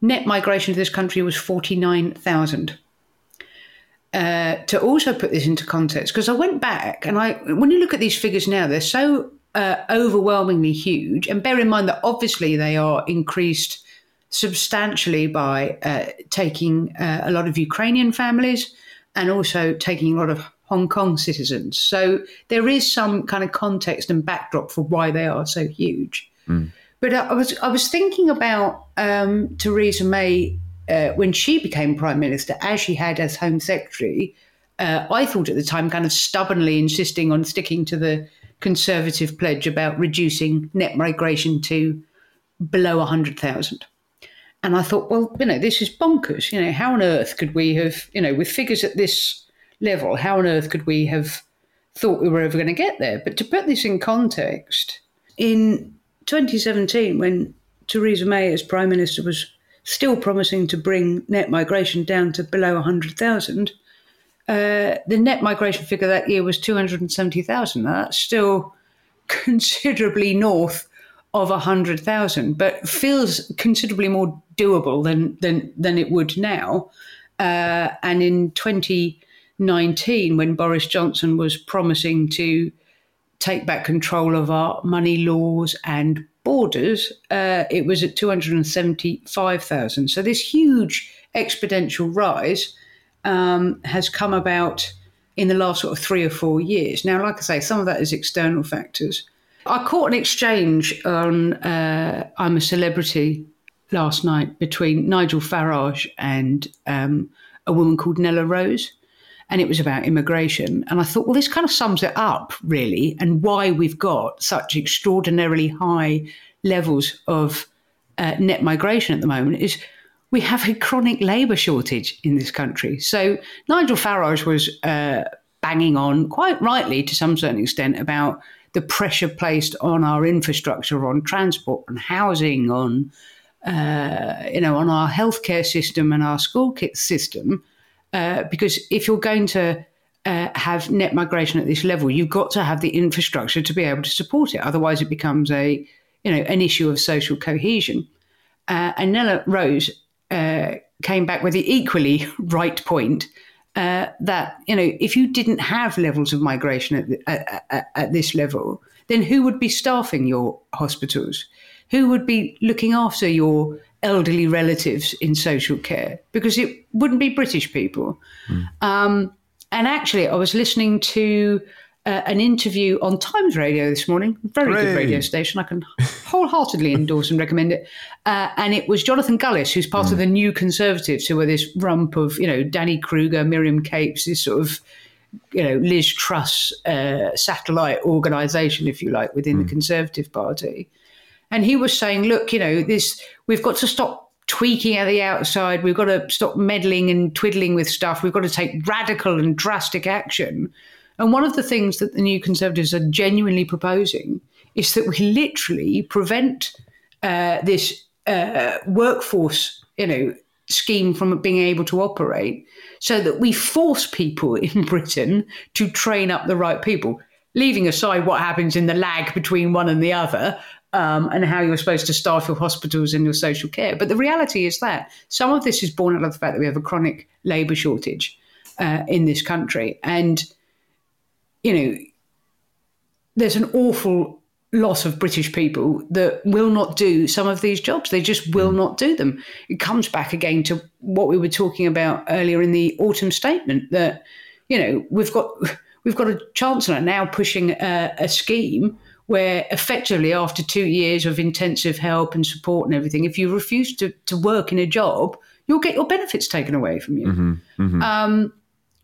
net migration to this country was 49,000 uh, to also put this into context, because I went back and I, when you look at these figures now, they're so uh, overwhelmingly huge. And bear in mind that obviously they are increased substantially by uh, taking uh, a lot of Ukrainian families and also taking a lot of Hong Kong citizens. So there is some kind of context and backdrop for why they are so huge. But I was I was thinking about um, Theresa May uh, when she became prime minister, as she had as home secretary. Uh, I thought at the time, kind of stubbornly insisting on sticking to the conservative pledge about reducing net migration to below 100,000. And I thought, well, you know, this is bonkers. You know, how on earth could we have, you know, with figures at this level, how on earth could we have thought we were ever going to get there? But to put this in context, in 2017, when Theresa May, as Prime Minister, was still promising to bring net migration down to below 100,000, uh, the net migration figure that year was 270,000. That's still considerably north of 100,000, but feels considerably more doable than, than, than it would now. Uh, and in 2019, when Boris Johnson was promising to take back control of our money laws and borders, uh, it was at 275,000. So this huge exponential rise um, has come about in the last sort of three or four years. Now, like I say, some of that is external factors. I caught an exchange on uh, I'm a Celebrity last night between Nigel Farage and um, a woman called Nella Rose. And it was about immigration. And I thought, well, this kind of sums it up, really, and why we've got such extraordinarily high levels of uh, net migration at the moment is we have a chronic labour shortage in this country. So Nigel Farage was uh, banging on, quite rightly to some certain extent, about the pressure placed on our infrastructure, on transport, on housing, on uh, you know, on our healthcare system and our school kit system. Uh, because if you're going to uh, have net migration at this level, you've got to have the infrastructure to be able to support it. Otherwise, it becomes a you know an issue of social cohesion. Uh, and Nella Rose uh, came back with the equally right point uh, that you know if you didn't have levels of migration at, the, at, at, at, this level, then who would be staffing your hospitals? Who would be looking after your elderly relatives in social care? Because it wouldn't be British people. Mm. Um, and actually, I was listening to uh, an interview on Times Radio this morning. Very Hooray. good radio station. I can wholeheartedly endorse and recommend it. Uh, and it was Jonathan Gullis, who's part mm. of the New Conservatives, who were this rump of, you know, Danny Kruger, Miriam Cates, this sort of, you know, Liz Truss uh, satellite organisation, if you like, within mm. the Conservative Party. And he was saying, look, you know, this we've got to stop tweaking at the outside. We've got to stop meddling and twiddling with stuff. We've got to take radical and drastic action and one of the things that the New Conservatives are genuinely proposing is that we literally prevent uh, this uh, workforce, you know, scheme from being able to operate, so that we force people in Britain to train up the right people. Leaving aside what happens in the lag between one and the other, um, and how you're supposed to staff your hospitals and your social care. But the reality is that some of this is born out of the fact that we have a chronic labour shortage uh, in this country. And you know, there's an awful lot of British people that will not do some of these jobs. They just will mm. not do them. It comes back again to what we were talking about earlier in the autumn statement that, you know, we've got we've got a chancellor now pushing a, a scheme where effectively after two years of intensive help and support and everything, if you refuse to, to work in a job, you'll get your benefits taken away from you. Mm-hmm, mm-hmm. Um,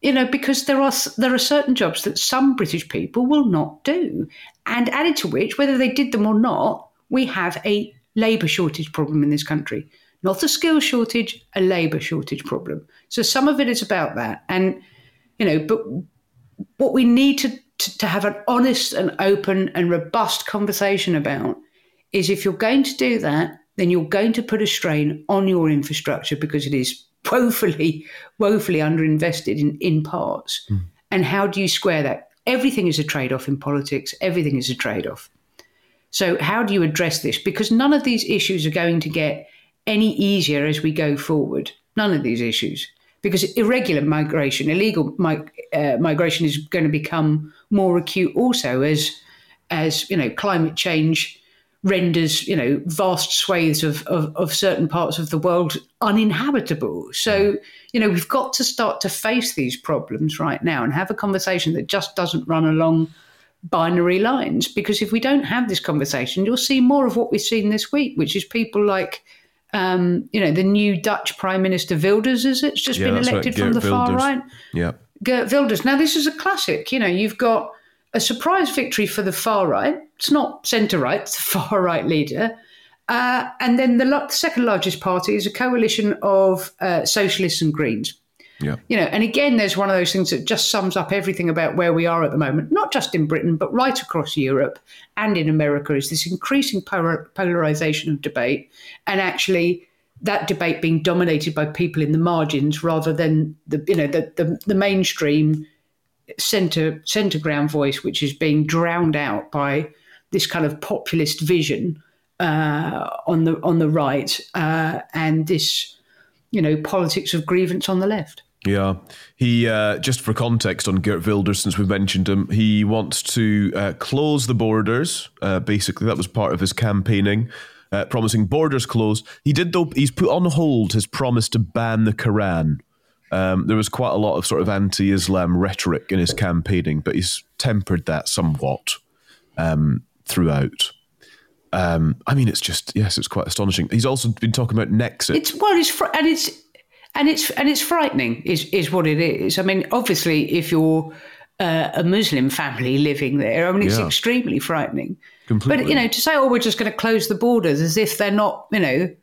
you know, because there are there are certain jobs that some British people will not do, and added to which, whether they did them or not, we have a labour shortage problem in this country. Not a skill shortage, a labour shortage problem. So some of it is about that, and you know, but what we need to, to, to have an honest and open and robust conversation about is if you're going to do that, then you're going to put a strain on your infrastructure because it is woefully, woefully underinvested in, in parts. Mm. And how do you square that? Everything is a trade off in politics, everything is a trade off. So, how do you address this? Because none of these issues are going to get any easier as we go forward. None of these issues. Because irregular migration, illegal mig- uh, migration is going to become more acute also as, as you know, climate change renders you know vast swathes of, of, of, certain parts of the world uninhabitable. So you know we've got to start to face these problems right now and have a conversation that just doesn't run along binary lines. Because if we don't have this conversation you'll see more of what we've seen this week which is people like um, you know the new Dutch Prime Minister Wilders is it's just yeah, been elected right. from the Wilders. far right. Yeah. Geert Wilders. Now this is a classic. You know you've got a surprise victory for the far right. It's not centre right, it's the far right leader. Uh, and then the, lo- second largest party is a coalition of uh, socialists and Greens. Yeah. You know, and again, there's one of those things that just sums up everything about where we are at the moment, not just in Britain, but right across Europe and in America, is this increasing polar- polarization of debate and actually that debate being dominated by people in the margins rather than the you know the the, the mainstream center center ground voice, which is being drowned out by this kind of populist vision uh, on the on the right uh, and this you know politics of grievance on the left. Yeah, he uh, just for context on Geert Wilders, since we've mentioned him, he wants to uh, close the borders. Uh, basically, that was part of his campaigning, uh, promising borders closed. He did though. He's put on hold his promise to ban the Quran. Um, there was quite a lot of sort of anti-Islam rhetoric in his campaigning, but he's tempered that somewhat um, throughout. Um, I mean, it's just yes, it's quite astonishing. He's also been talking about Nexit. It's well, it's fr- and it's and it's and it's frightening. Is is what it is. I mean, obviously, if you're uh, a Muslim family living there, I mean, it's Yeah. extremely frightening. Completely. But you know, to say, "Oh, we're just going to close the borders," as if they're not, you know,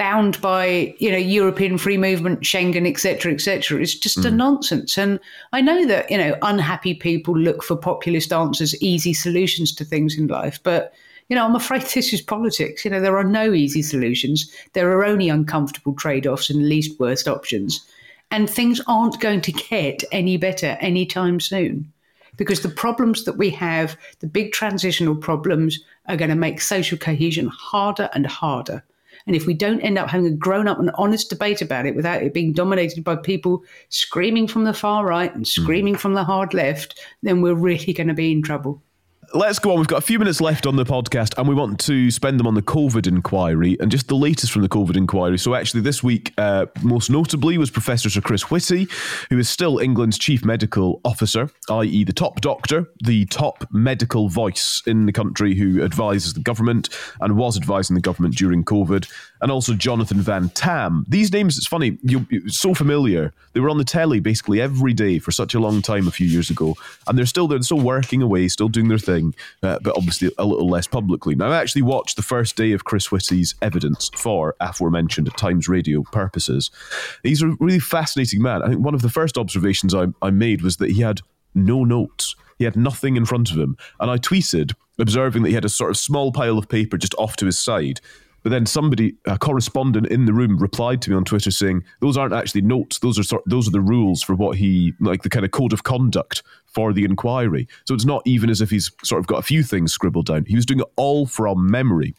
bound by you know European free movement, Schengen, etc., etc., is just a mm. nonsense. And I know that you know unhappy people look for populist answers, easy solutions to things in life, but you know, I'm afraid this is politics. You know, there are no easy solutions. There are only uncomfortable trade-offs and least worst options, and things aren't going to get any better anytime soon because the problems that we have, the big transitional problems, are going to make social cohesion harder and harder. And if we don't end up having a grown up and honest debate about it without it being dominated by people screaming from the far right and hmm. screaming from the hard left, then we're really going to be in trouble. Let's go on. We've got a few minutes left on the podcast, and we want to spend them on the COVID inquiry and just the latest from the COVID inquiry. So, actually, this week, uh, most notably, was Professor Sir Chris Whitty, who is still England's chief medical officer, i.e., the top doctor, the top medical voice in the country who advises the government and was advising the government during COVID, and also Jonathan Van Tam. These names, it's funny, you, you so familiar. They were on the telly basically every day for such a long time a few years ago, and they're still there, they're still working away, still doing their thing, uh, but obviously a little less publicly. Now, I actually watched the first day of Chris Whitty's evidence for aforementioned Times Radio purposes. He's a really fascinating man. I think one of the first observations I, I made was that he had no notes. He had nothing in front of him. And I tweeted, observing that he had a sort of small pile of paper just off to his side. But then somebody, a correspondent in the room, replied to me on Twitter saying, "Those aren't actually notes. Those are sort, those are the rules for what he like the kind of code of conduct for the inquiry. So it's not even as if he's sort of got a few things scribbled down. He was doing it all from memory."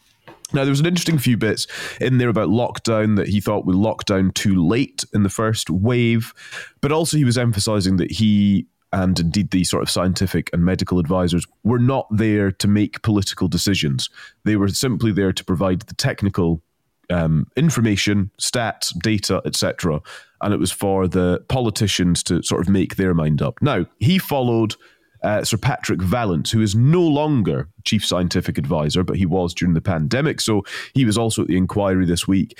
Now, there was an interesting few bits in there about lockdown that he thought we locked down too late in the first wave, but also he was emphasizing that he and indeed the sort of scientific and medical advisors were not there to make political decisions. They were simply there to provide the technical um, information, stats, data, etc. And it was for the politicians to sort of make their mind up. Now, he followed uh, Sir Patrick Vallance, who is no longer chief scientific advisor, but he was during the pandemic. So he was also at the inquiry this week.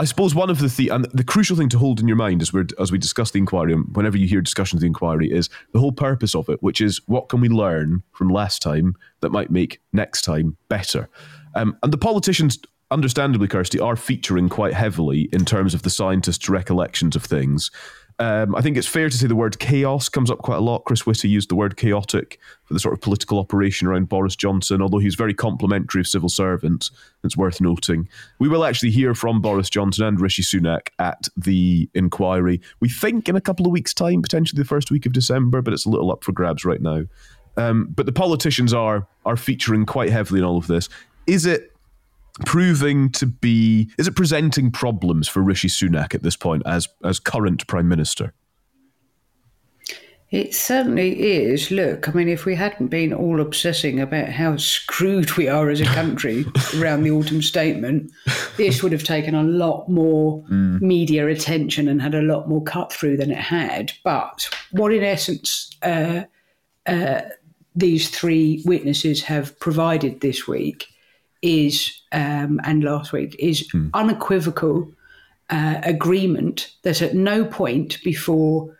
I suppose one of the th- and the crucial thing to hold in your mind as we as we discuss the inquiry, and whenever you hear discussions of the inquiry, is the whole purpose of it, which is what can we learn from last time that might make next time better. Um, and the politicians, understandably, Kirsty, are featuring quite heavily in terms of the scientists' recollections of things. Um, I think it's fair to say the word chaos comes up quite a lot. Chris Whitty used the word chaotic for the sort of political operation around Boris Johnson, although he's very complimentary of civil servants. It's worth noting. We will actually hear from Boris Johnson and Rishi Sunak at the inquiry. We think in a couple of weeks' time, potentially the first week of December, but it's a little up for grabs right now. Um, but the politicians are are featuring quite heavily in all of this. Is it proving to be is it presenting problems for Rishi Sunak at this point as as current prime minister? It certainly is. Look, I mean, if we hadn't been all obsessing about how screwed we are as a country around the autumn statement, this would have taken a lot more media attention and had a lot more cut through than it had. But what, in essence, uh, uh, these three witnesses have provided this week is, um, and last week, is unequivocal uh, agreement that at no point before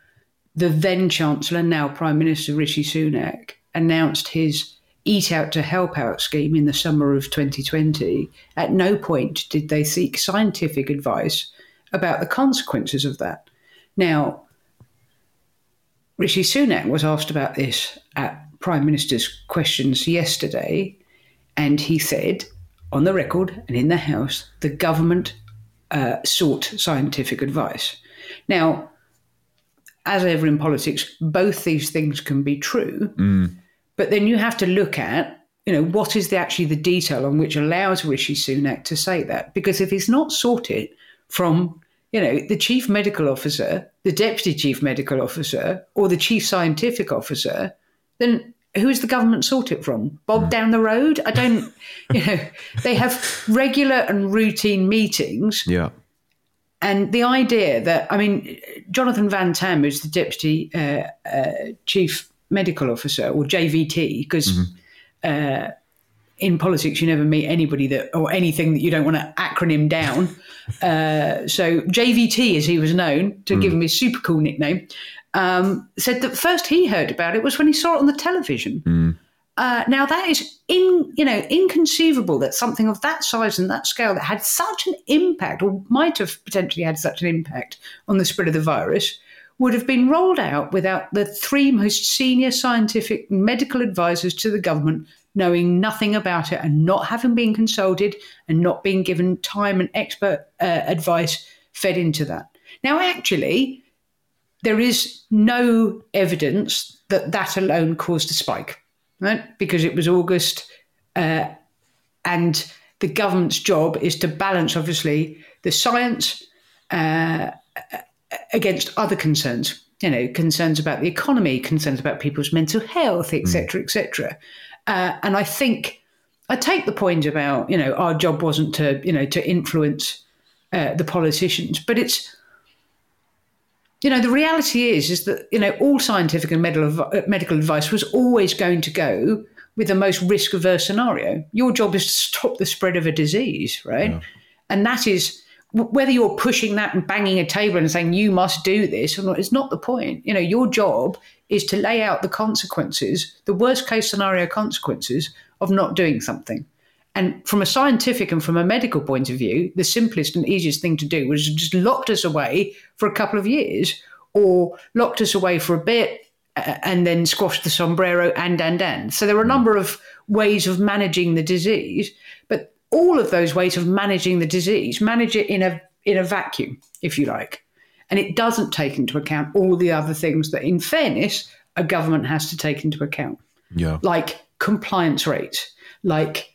the then Chancellor, now Prime Minister Rishi Sunak, announced his Eat Out to Help Out scheme in the summer of 2020. At no point did they seek scientific advice about the consequences of that. Now, Rishi Sunak was asked about this at Prime Minister's questions yesterday, and he said on the record and in the House the government uh, sought scientific advice. Now, as ever in politics, both these things can be true, but then you have to look at you know what is the, actually the detail on which allows Rishi Sunak to say that because if he's not sought it from you know the chief medical officer, the deputy chief medical officer, or the chief scientific officer, then who's the government sought it from? Bob down the road? I don't, you know, they have regular and routine meetings. Yeah. And the idea that, I mean, Jonathan Van Tam, who's the deputy uh, uh, chief medical officer, or JVT, because uh, in politics you never meet anybody that, or anything that you don't want to acronym down. Uh, so JVT, as he was known, to give him his super cool nickname, um, said that first he heard about it was when he saw it on the television. Uh, now that is in you know inconceivable that something of that size and that scale that had such an impact or might have potentially had such an impact on the spread of the virus would have been rolled out without the three most senior scientific medical advisors to the government knowing nothing about it and not having been consulted and not being given time and expert uh, advice fed into that. Now, actually, there is no evidence that that alone caused a spike, right? Because it was August, uh, and the government's job is to balance, obviously, the science uh, against other concerns. You know, concerns about the economy, concerns about people's mental health, etc., etc. Uh, and I think I take the point about you know our job wasn't to you know to influence uh, the politicians, but it's you know, the reality is is that you know all scientific and medical medical advice was always going to go with the most risk averse scenario. Your job is to stop the spread of a disease, right? And that is whether you're pushing that and banging a table and saying you must do this or not. It's not the point. You know, your job is to lay out the consequences, the worst case scenario consequences of not doing something. And from a scientific and from a medical point of view, the simplest and easiest thing to do was just locked us away for a couple of years or locked us away for a bit uh, and then squashed the sombrero and and and. So there are a number of ways of managing the disease, but all of those ways of managing the disease manage it in a in a vacuum, if you like. And it doesn't take into account all the other things that, in fairness, a government has to take into account Yeah. like compliance rates, like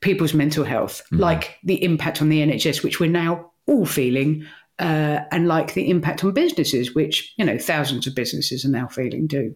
people's mental health, like the impact on the NHS, which we're now all feeling, uh, and like the impact on businesses, which you know thousands of businesses are now feeling too.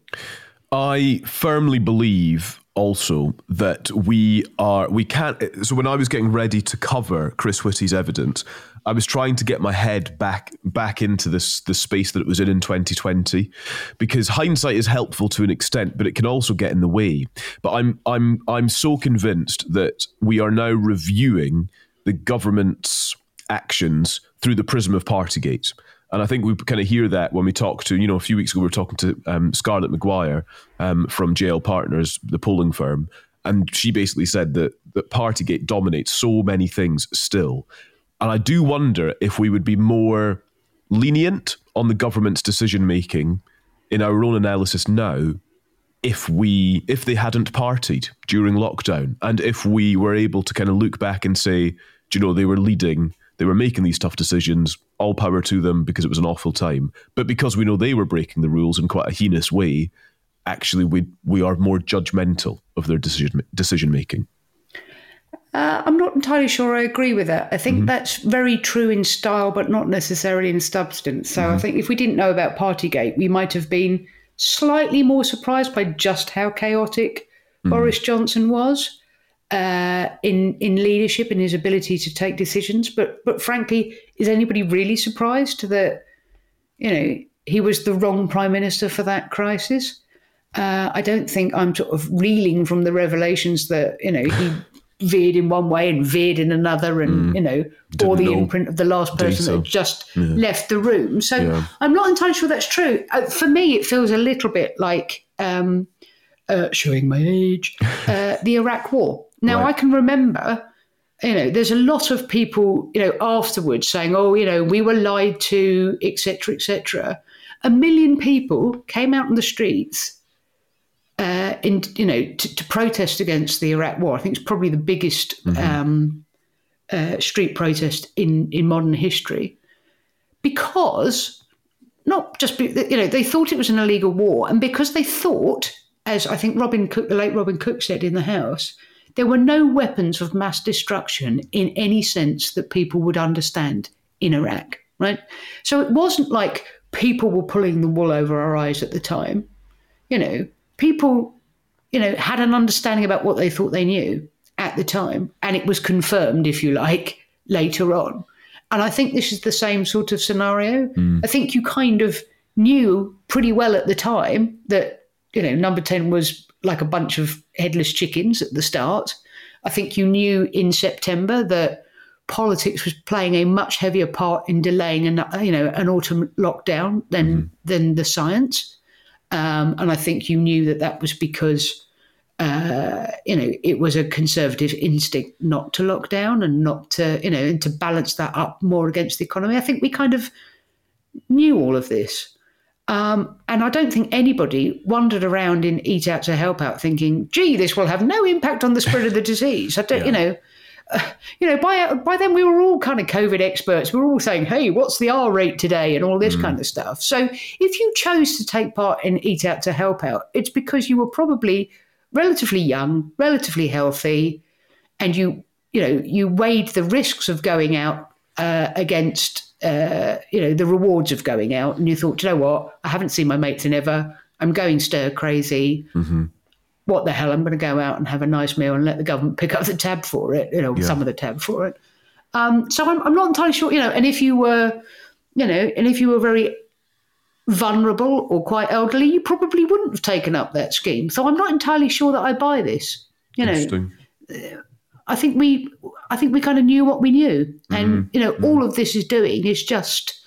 I firmly believe also that we are we can't so when I was getting ready to cover Chris Whitty's evidence I was trying to get my head back back into this the space that it was in in 2020 because hindsight is helpful to an extent but it can also get in the way. But I'm I'm I'm so convinced that we are now reviewing the government's actions through the prism of Partygate and I think we kind of hear that when we talk to, you know, a few weeks ago we were talking to um, Scarlett Maguire um, from JL Partners, the polling firm, and she basically said that that Partygate dominates so many things still. And I do wonder if we would be more lenient on the government's decision making in our own analysis now if we if they hadn't partied during lockdown and if we were able to kind of look back and say, do you know, they were leading, they were making these tough decisions, all power to them because it was an awful time. But because we know they were breaking the rules in quite a heinous way, actually we we are more judgmental of their decision decision making. Uh, I'm not entirely sure I agree with that. I think mm-hmm. that's very true in style, but not necessarily in substance. So I mm-hmm. think if we didn't know about Partygate, we might have been slightly more surprised by just how chaotic mm-hmm. Boris Johnson was uh, in in leadership and his ability to take decisions. But but frankly, is anybody really surprised that you know he was the wrong prime minister for that crisis? Uh, I don't think I'm sort of reeling from the revelations that you know he veered in one way and veered in another, and you know, or the imprint of the last person that just left the room. So Yeah. I'm not entirely sure that's true. Uh, for me, it feels a little bit like um, uh, showing my age, uh, the Iraq War. Now Right. I can remember. You know, there's a lot of people, you know, afterwards saying, "Oh, you know, we were lied to, etc., etc." A million people came out on the streets uh, in you know to, to protest against the Iraq War. I think it's probably the biggest um, uh, street protest in, in modern history because not just be, you know they thought it was an illegal war and because they thought as i think robin cook the late robin cook said in the house there were no weapons of mass destruction in any sense that people would understand in iraq right so it wasn't like people were pulling the wool over our eyes at the time you know people you know had an understanding about what they thought they knew at the time and it was confirmed if you like later on and I think this is the same sort of scenario. Mm. I think you kind of knew pretty well at the time that, you know, number 10 was like a bunch of headless chickens at the start. I think you knew in September that politics was playing a much heavier part in delaying an, you know, an autumn lockdown than, mm. than the science. Um, and I think you knew that that was because uh, you know, it was a conservative instinct not to lock down and not to, you know, and to balance that up more against the economy. I think we kind of knew all of this. Um, and I don't think anybody wandered around in Eat Out to Help Out thinking, gee, this will have no impact on the spread of the disease. I don't, yeah. you know, uh, you know, by by then we were all kind of COVID experts. We were all saying, "Hey, what's the R rate today?" and all this mm. kind of stuff. So, if you chose to take part in Eat Out to Help Out, it's because you were probably relatively young, relatively healthy, and you you know you weighed the risks of going out uh, against uh, you know the rewards of going out, and you thought, you know what, I haven't seen my mates in ever. I'm going stir crazy. Mm-hmm. What the hell? I'm going to go out and have a nice meal and let the government pick up the tab for it. You know, yeah. some of the tab for it. Um, so I'm, I'm not entirely sure. You know, and if you were, you know, and if you were very vulnerable or quite elderly, you probably wouldn't have taken up that scheme. So I'm not entirely sure that I buy this. You know, I think we, I think we kind of knew what we knew, and mm-hmm. you know, mm-hmm. all of this is doing is just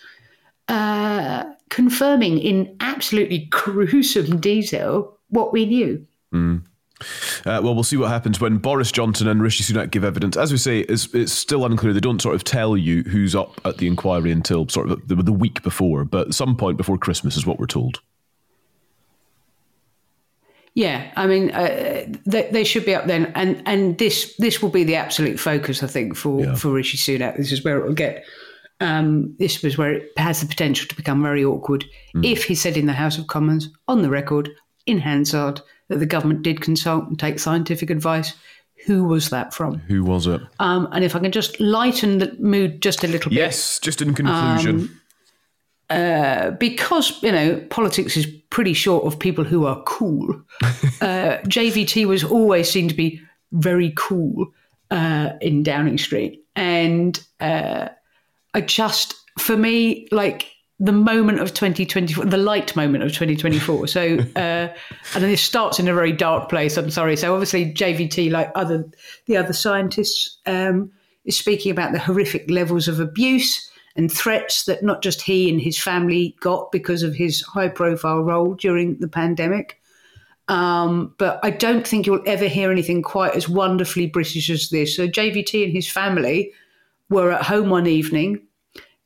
uh, confirming in absolutely gruesome detail what we knew. Mm. Uh, well, we'll see what happens when Boris Johnson and Rishi Sunak give evidence. As we say, it's, it's still unclear. They don't sort of tell you who's up at the inquiry until sort of the, the week before, but some point before Christmas is what we're told. Yeah, I mean, uh, they, they, should be up then, and and this this will be the absolute focus, I think, for yeah. for Rishi Sunak. This is where it will get. Um, this was where it has the potential to become very awkward mm. if he said in the House of Commons, on the record, in Hansard, that the government did consult and take scientific advice. Who was that from? Who was it? Um, and if I can just lighten the mood just a little yes, bit. Yes, just in conclusion. Um, uh, because you know politics is pretty short of people who are cool. uh, JVT was always seen to be very cool uh, in Downing Street, and uh, I just for me like the moment of 2024, the light moment of 2024. So, uh, and this starts in a very dark place. I'm sorry. So, obviously, JVT, like other the other scientists, um, is speaking about the horrific levels of abuse and threats that not just he and his family got because of his high-profile role during the pandemic. Um, but I don't think you'll ever hear anything quite as wonderfully British as this. So, JVT and his family were at home one evening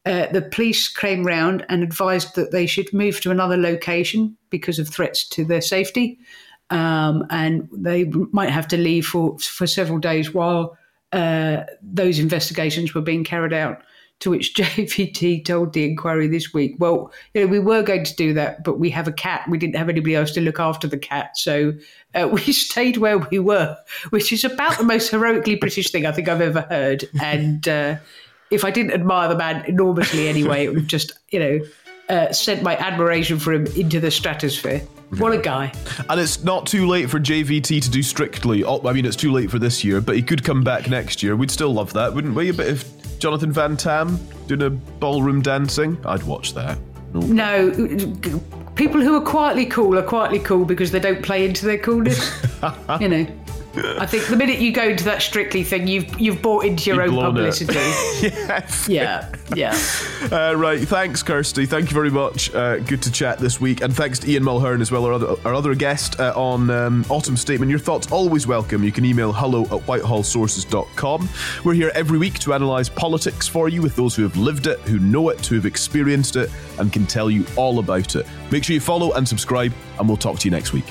uh, the police came round and advised that they should move to another location because of threats to their safety. Um, and they might have to leave for, for several days while uh, those investigations were being carried out. To which JVT told the inquiry this week, well, you know, we were going to do that, but we have a cat. We didn't have anybody else to look after the cat. So uh, we stayed where we were, which is about the most heroically British thing I think I've ever heard. And uh, if I didn't admire the man enormously anyway, it would just, you know, uh, sent my admiration for him into the stratosphere. What a guy. And it's not too late for JVT to do strictly. Oh, I mean, it's too late for this year, but he could come back next year. We'd still love that, wouldn't we? A bit of Jonathan Van Tam doing a ballroom dancing. I'd watch that. No. no. People who are quietly cool are quietly cool because they don't play into their coolness. you know. I think the minute you go into that strictly thing, you've you've bought into your you've own publicity. yes. Yeah. Yeah. Uh, right. Thanks, Kirsty. Thank you very much. Uh, good to chat this week, and thanks to Ian Mulheirn as well, our other, our other guest uh, on um, Autumn Statement. Your thoughts always welcome. You can email hello at whitehallsources.com. We're here every week to analyse politics for you with those who have lived it, who know it, who have experienced it, and can tell you all about it. Make sure you follow and subscribe, and we'll talk to you next week.